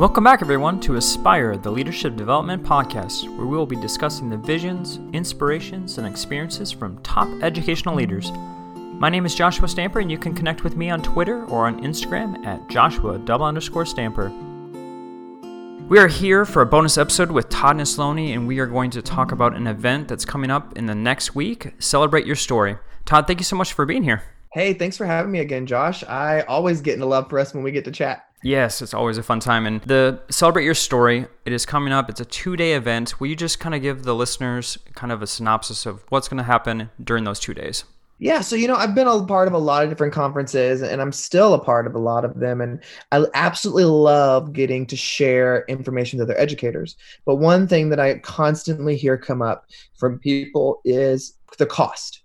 Welcome back, everyone, to Aspire, the Leadership Development Podcast, where we will be discussing the visions, inspirations, and experiences from top educational leaders. My name is Joshua Stamper, and you can connect with me on Twitter or on Instagram at Joshua double underscore Stamper. We are here for a bonus episode with Todd Nesloney, and we are going to talk about an event that's coming up in the next week. Celebrate your story. Todd, thank you so much for being here. Hey, thanks for having me again, Josh. I always get into love for us when we get to chat. Yes, it's always a fun time. And the Celebrate Your Story, it is coming up. It's a two day event. Will you just kind of give the listeners kind of a synopsis of what's going to happen during those two days? Yeah, so you know, I've been a part of a lot of different conferences and I'm still a part of a lot of them. And I absolutely love getting to share information to other educators. But one thing that I constantly hear come up from people is the cost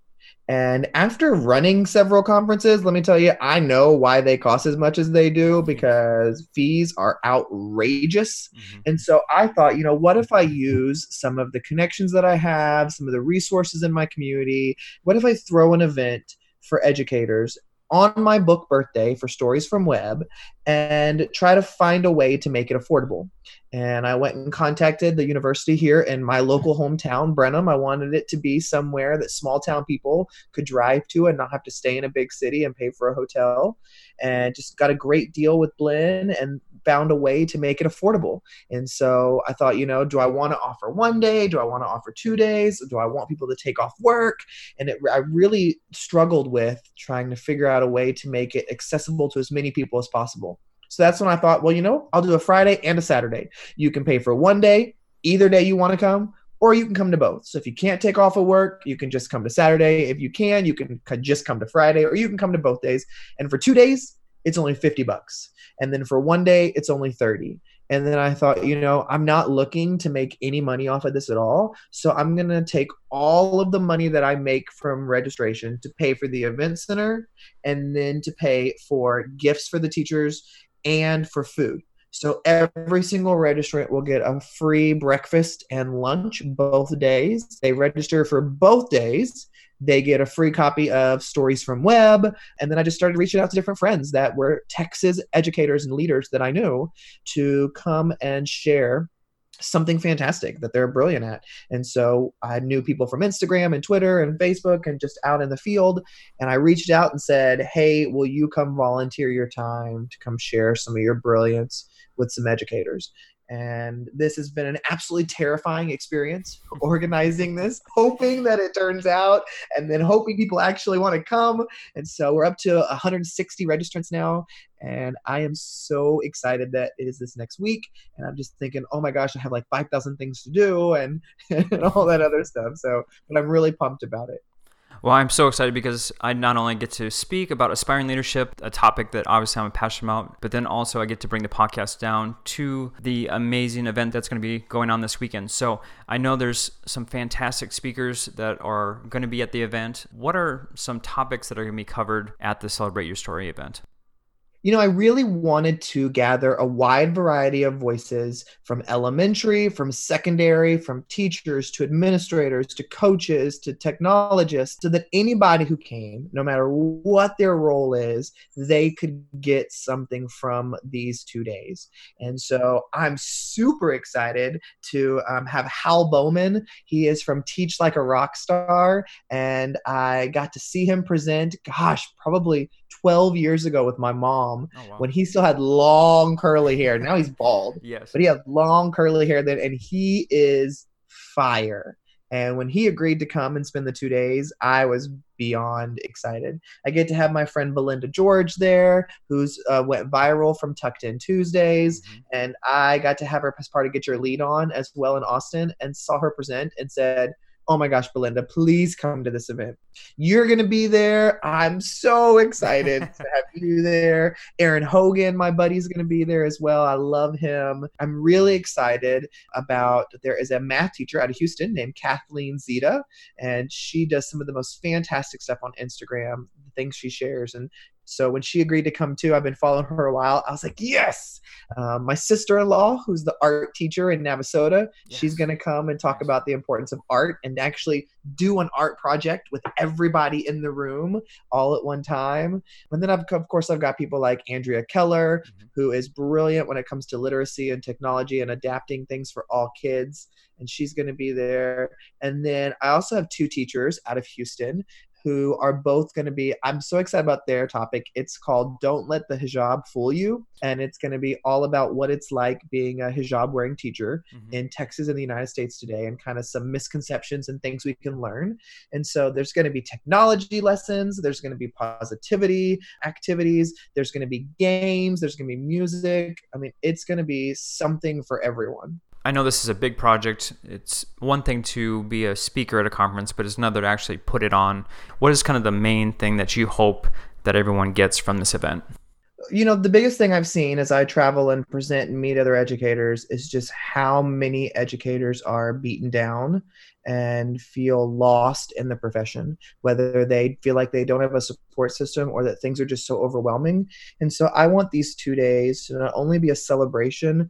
and after running several conferences, let me tell you, I know why they cost as much as they do because fees are outrageous. Mm-hmm. And so I thought, you know, what if I use some of the connections that I have, some of the resources in my community? What if I throw an event for educators on my book birthday for Stories from Webb and try to find a way to make it affordable. And I went and contacted the university here in my local hometown, Brenham. I wanted it to be somewhere that small town people could drive to and not have to stay in a big city and pay for a hotel. And just got a great deal with Blinn and found a way to make it affordable. And so I thought, you know, do I want to offer one day? Do I want to offer two days? Do I want people to take off work? And it, I really struggled with trying to figure out a way to make it accessible to as many people as possible. So that's when I thought, well, you know, I'll do a Friday and a Saturday. You can pay for one day, either day you want to come, or you can come to both. So if you can't take off of work, you can just come to Saturday. If you can, you can just come to Friday, or you can come to both days. And for two days, it's only 50 bucks. And then for one day, it's only 30. And then I thought, you know, I'm not looking to make any money off of this at all. So I'm going to take all of the money that I make from registration to pay for the event center and then to pay for gifts for the teachers and for food. So every single registrant will get a free breakfast and lunch both days. They register for both days. They get a free copy of Stories from Webb. And then I just started reaching out to different friends that were Texas educators and leaders that I knew to come and share something fantastic that they're brilliant at. And so I knew people from Instagram and Twitter and Facebook and just out in the field. And I reached out and said, Hey, will you come volunteer your time to come share some of your brilliance with some educators? And this has been an absolutely terrifying experience organizing this, hoping that it turns out, and then hoping people actually want to come. And so we're up to 160 registrants now. And I am so excited that it is this next week. And I'm just thinking, oh my gosh, I have like 5,000 things to do and, and all that other stuff. So, but I'm really pumped about it. Well, I'm so excited because I not only get to speak about aspiring leadership, a topic that obviously I'm passionate about, but then also I get to bring the podcast down to the amazing event that's going to be going on this weekend. So I know there's some fantastic speakers that are going to be at the event. What are some topics that are going to be covered at the Celebrate Your Story event? You know, I really wanted to gather a wide variety of voices from elementary, from secondary, from teachers to administrators to coaches to technologists, so that anybody who came, no matter what their role is, they could get something from these two days. And so I'm super excited to um, have Hal Bowman. He is from Teach Like a Rock Star, and I got to see him present, gosh, probably 12 years ago with my mom oh, wow. when he still had long curly hair. Now he's bald. yes. But he had long curly hair then, and he is fire. And when he agreed to come and spend the two days, I was beyond excited. I get to have my friend Belinda George there, who's uh, went viral from Tucked In Tuesdays, mm-hmm. and I got to have her as part of Get Your Lead On as well in Austin, and saw her present and said, oh my gosh, Belinda, please come to this event. You're going to be there. I'm so excited to have you there. Aaron Hogan, my buddy's going to be there as well. I love him. I'm really excited about there is a math teacher out of Houston named Kathleen Zeta, and she does some of the most fantastic stuff on Instagram, the things she shares. And So when she agreed to come too, I've been following her a while. I was like, yes. Um, my sister-in-law, who's the art teacher in Navasota, yes. she's going to come and talk about the importance of art and actually do an art project with everybody in the room all at one time. And then, I've, of course, I've got people like Andrea Keller, mm-hmm. who is brilliant when it comes to literacy and technology and adapting things for all kids and she's going to be there. And then I also have two teachers out of Houston who are both going to be i'm so excited about their topic. It's called don't let the hijab fool you and it's going to be all about what it's like being a hijab wearing teacher mm-hmm. in texas in the united states today and kind of some misconceptions and things we can learn. And so there's going to be technology lessons there's going to be positivity activities there's going to be games there's going to be music. I mean it's going to be something for everyone I know this is a big project. It's one thing to be a speaker at a conference, but it's another to actually put it on. What is kind of the main thing that you hope that everyone gets from this event? You know, the biggest thing I've seen as I travel and present and meet other educators is just how many educators are beaten down and feel lost in the profession, whether they feel like they don't have a support system or that things are just so overwhelming. And so I want these two days to not only be a celebration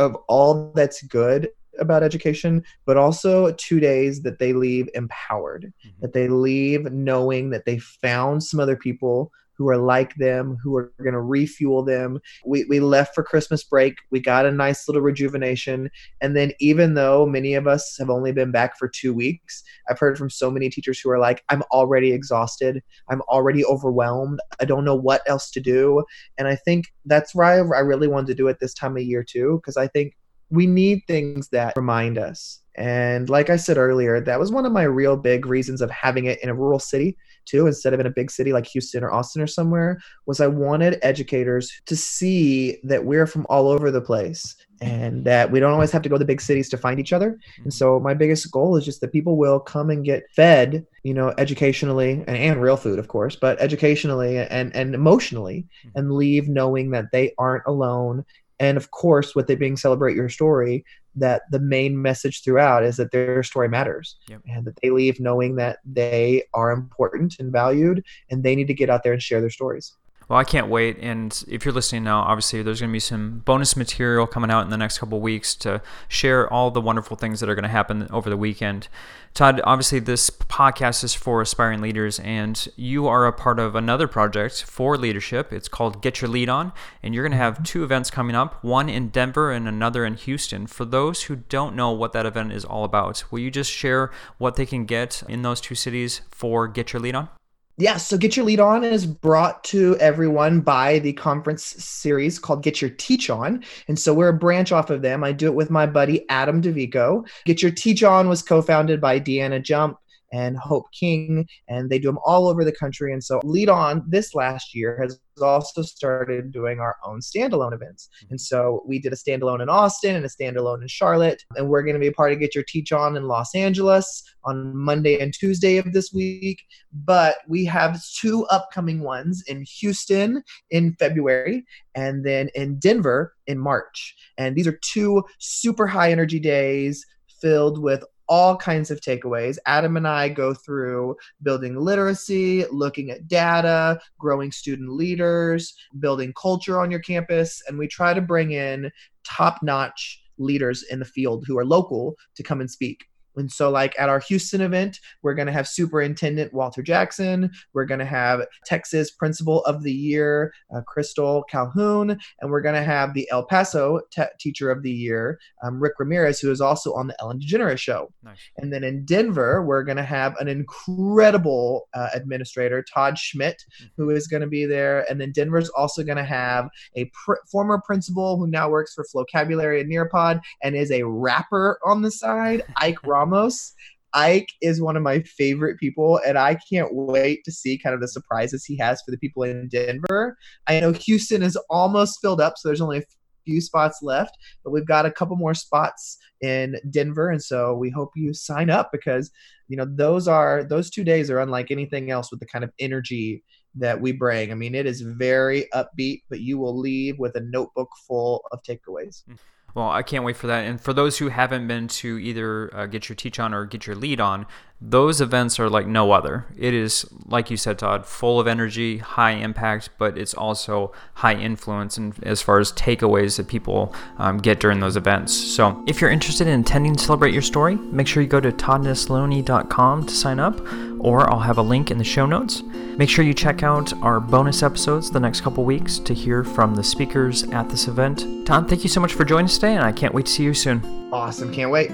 of all that's good about education, but also two days that they leave empowered, mm-hmm. that they leave knowing that they found some other people who are like them, who are going to refuel them. We, we left for Christmas break. We got a nice little rejuvenation. And then, even though many of us have only been back for two weeks, I've heard from so many teachers who are like, I'm already exhausted. I'm already overwhelmed. I don't know what else to do. And I think that's why I really wanted to do it this time of year, too, because I think we need things that remind us. And like I said earlier, that was one of my real big reasons of having it in a rural city too, instead of in a big city like Houston or Austin or somewhere, was I wanted educators to see that we're from all over the place and that we don't always have to go to the big cities to find each other. And mm-hmm. so my biggest goal is just that people will come and get fed, you know, educationally and, and real food, of course, but educationally and, and emotionally mm-hmm. and leave knowing that they aren't alone and of course with it being celebrate your story that the main message throughout is that their story matters yep. and that they leave knowing that they are important and valued and they need to get out there and share their stories well, I can't wait. And if you're listening now, obviously there's going to be some bonus material coming out in the next couple weeks to share all the wonderful things that are going to happen over the weekend. Todd, obviously this podcast is for aspiring leaders, and you are a part of another project for leadership. It's called Get Your Lead On, and you're going to have mm-hmm. two events coming up, one in Denver and another in Houston. For those who don't know what that event is all about, will you just share what they can get in those two cities for Get Your Lead On? Yeah, so Get Your Lead On is brought to everyone by the conference series called Get Your Teach On. And so we're a branch off of them. I do it with my buddy Adam Dovico. Get Your Teach On was co founded by Deanna Jump and Hope King, and they do them all over the country. And so Lead On this last year has also started doing our own standalone events. Mm-hmm. And so we did a standalone in Austin and a standalone in Charlotte. And we're going to be a part of Get Your Teach On in Los Angeles on Monday and Tuesday of this week. But we have two upcoming ones in Houston in February and then in Denver in March. And these are two super high energy days filled with all kinds of takeaways. Adam and I go through building literacy, looking at data, growing student leaders, building culture on your campus, and we try to bring in top notch leaders in the field who are local to come and speak. And so, like at our Houston event, we're going to have Superintendent Walter Jackson. We're going to have Texas Principal of the Year, uh, Crystal Calhoun. And we're going to have the El Paso te- Teacher of the Year, um, Rick Ramirez, who is also on the Ellen DeGeneres Show. Nice. And then in Denver, we're going to have an incredible uh, administrator, Todd Schmidt, mm-hmm. who is going to be there. And then Denver's also going to have a pr- former principal who now works for Flocabulary and Nearpod and is a rapper on the side, Ike Ramos. Ike is one of my favorite people, and I can't wait to see kind of the surprises he has for the people in Denver. I know Houston is almost filled up, so there's only a few spots left, but we've got a couple more spots in Denver, and so we hope you sign up because you know those are those two days are unlike anything else with the kind of energy that we bring. I mean, it is very upbeat, but you will leave with a notebook full of takeaways. Mm. Well, I can't wait for that. And for those who haven't been to either uh, get your teach on or get your lead on, those events are like no other. It is, like you said, Todd, full of energy, high impact, but it's also high influence and as far as takeaways that people um, get during those events. So if you're interested in attending to Celebrate Your Story, make sure you go to toddnesloney.com to sign up, or I'll have a link in the show notes. Make sure you check out our bonus episodes the next couple weeks to hear from the speakers at this event. Todd, thank you so much for joining us today, and I can't wait to see you soon. Awesome. Can't wait.